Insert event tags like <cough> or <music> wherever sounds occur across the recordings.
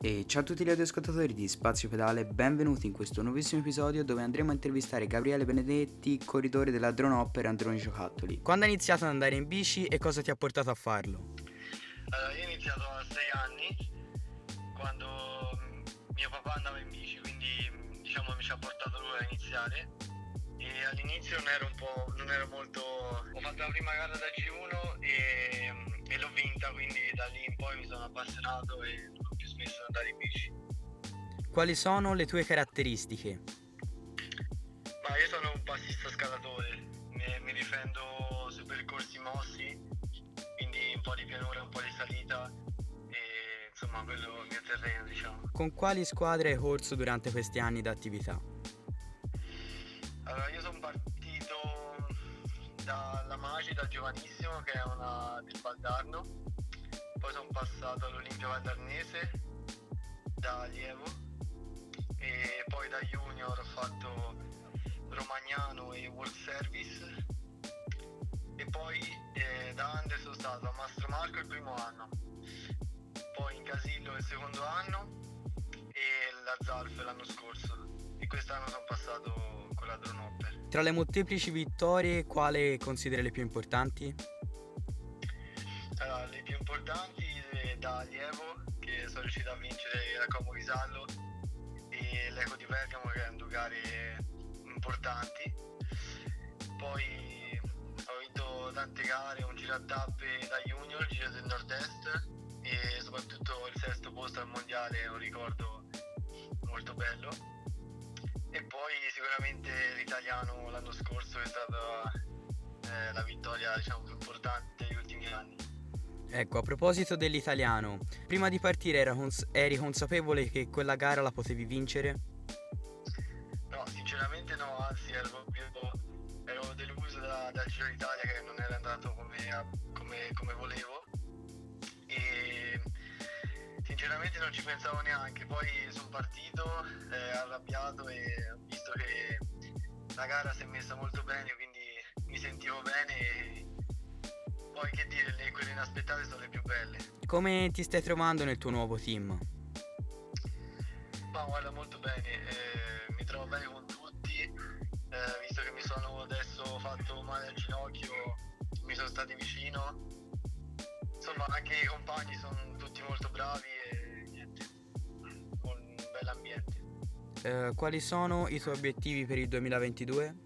E ciao a tutti gli ascoltatori di Spazio Pedale, benvenuti in questo nuovissimo episodio dove andremo a intervistare Gabriele Benedetti, corridore della Drone Hopper Androni Giocattoli. Quando hai iniziato ad andare in bici e cosa ti ha portato a farlo? Allora, io ho iniziato a 6 anni, quando mio papà andava in bici, quindi diciamo mi ci ha portato lui a iniziare. E all'inizio non ero, un po', non ero molto... Ho fatto la prima gara da G1 e, e l'ho vinta, quindi da lì in poi mi sono appassionato e più smesso di andare in bici. Quali sono le tue caratteristiche? Ma io sono un passista scalatore, mi, difendo sui percorsi mossi, quindi un po' di pianura, un po' di salita e insomma quello è il mio terreno diciamo. Con quali squadre hai corso durante questi anni d'attività? Allora io sono partito dalla Magi da giovanissimo che è una del Valdarno, poi sono passato all'Olimpia Valdarnese da allievo e poi da junior ho fatto Romagnano e World Service e poi eh, da under sono stato a Mastro Marco il primo anno, poi in Casillo il secondo anno e la Zalf l'anno scorso e quest'anno sono passato con la Drone Hopper. Tra le molteplici vittorie, quale consideri le più importanti? Più importanti eh, da allievo che sono riuscito a vincere la Como Visallo e l'Eco di Bergamo che erano due gare importanti. Poi ho vinto tante gare, un giro a tappe da junior, il giro del nord-est e soprattutto il sesto posto al mondiale è un ricordo molto bello. E poi sicuramente l'italiano l'anno scorso è stata eh, la vittoria diciamo, più importante degli ultimi anni. Ecco, a proposito dell'italiano, prima di partire cons- eri consapevole che quella gara la potevi vincere? No, sinceramente no, anzi ero ero deluso da- dal Giro d'Italia che non era andato come, come- come volevo e sinceramente non ci pensavo neanche, poi sono partito eh, arrabbiato e ho visto che la gara si è messa molto bene, quindi mi sentivo bene poi che dire, le, quelle inaspettate sono le più belle. Come ti stai trovando nel tuo nuovo team? Ma guarda molto bene, eh, mi trovo bene con tutti, eh, visto che mi sono adesso fatto male al ginocchio, mi sono stati vicino. Insomma anche i compagni sono tutti molto bravi e niente, un bel ambiente. Eh, quali sono i tuoi obiettivi per il 2022?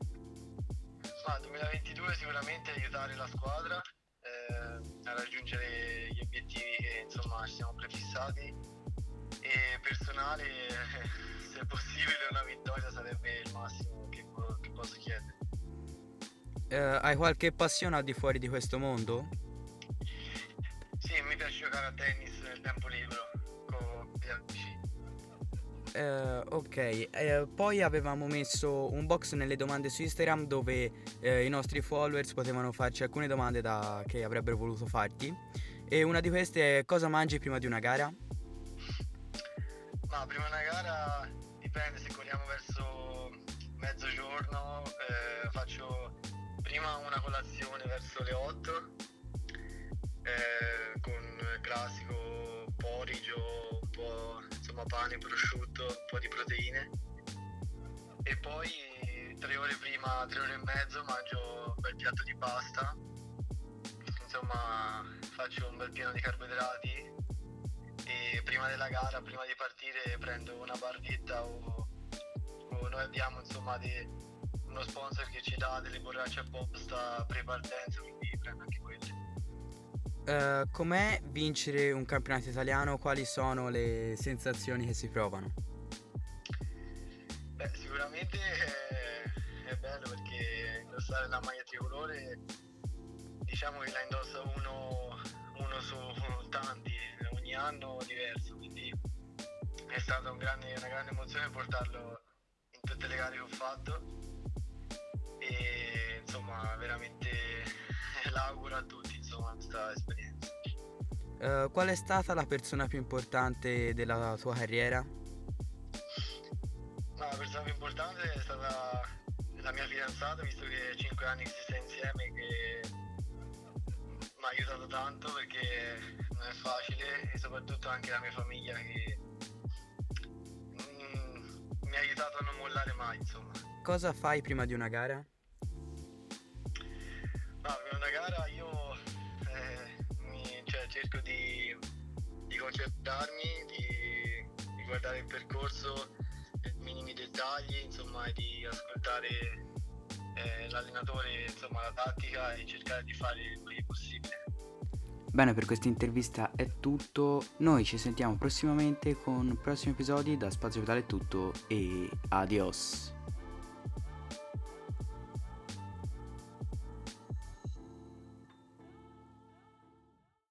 Ma 2022 sicuramente aiutare la squadra raggiungere gli obiettivi che insomma ci siamo prefissati e personale <laughs> se possibile una vittoria sarebbe il massimo che, che posso chiedere. Eh, hai qualche passione al di fuori di questo mondo? Sì, mi piace giocare a tennis nel tempo libero. Eh, ok, eh, poi avevamo messo un box nelle domande su Instagram dove eh, i nostri followers potevano farci alcune domande da- che avrebbero voluto farti. E una di queste è cosa mangi prima di una gara? Ma prima una gara dipende se corriamo verso mezzogiorno, eh, faccio prima una colazione verso le 8 insomma pane, prosciutto, un po' di proteine. E poi tre ore prima, tre ore e mezzo mangio un bel piatto di pasta, insomma faccio un bel pieno di carboidrati. E prima della gara, prima di partire prendo una barretta o, o noi abbiamo insomma de- uno sponsor che ci dà delle borracce apposta pre-partenza, quindi prendo anche quelle. Eh, com'è vincere un campionato italiano? Quali sono le sensazioni che si provano? Beh, sicuramente è, è bello perché indossare la maglia tricolore diciamo che la indossa uno, uno su tanti, ogni anno diverso, quindi è stata un grande- una grande emozione portarlo in tutte le gare che ho fatto e insomma veramente <laughs> l'auguro a tutti questa esperienza. Uh, qual è stata la persona più importante della tua carriera? No, la persona più importante è stata la mia fidanzata, visto che 5 anni che si sta insieme, che mi ha aiutato tanto perché non è facile e soprattutto anche la mia famiglia che mm, mi ha aiutato a non mollare mai, insomma. Cosa fai prima di una gara? No, prima di una gara io cerco di, di concentrarmi, di, di guardare il percorso minimi dettagli, insomma, e di ascoltare eh, l'allenatore, insomma, la tattica e cercare di fare il meglio possibile. Bene, per questa intervista è tutto. Noi ci sentiamo prossimamente con prossimi episodi da Spazio Vitale è tutto e adios.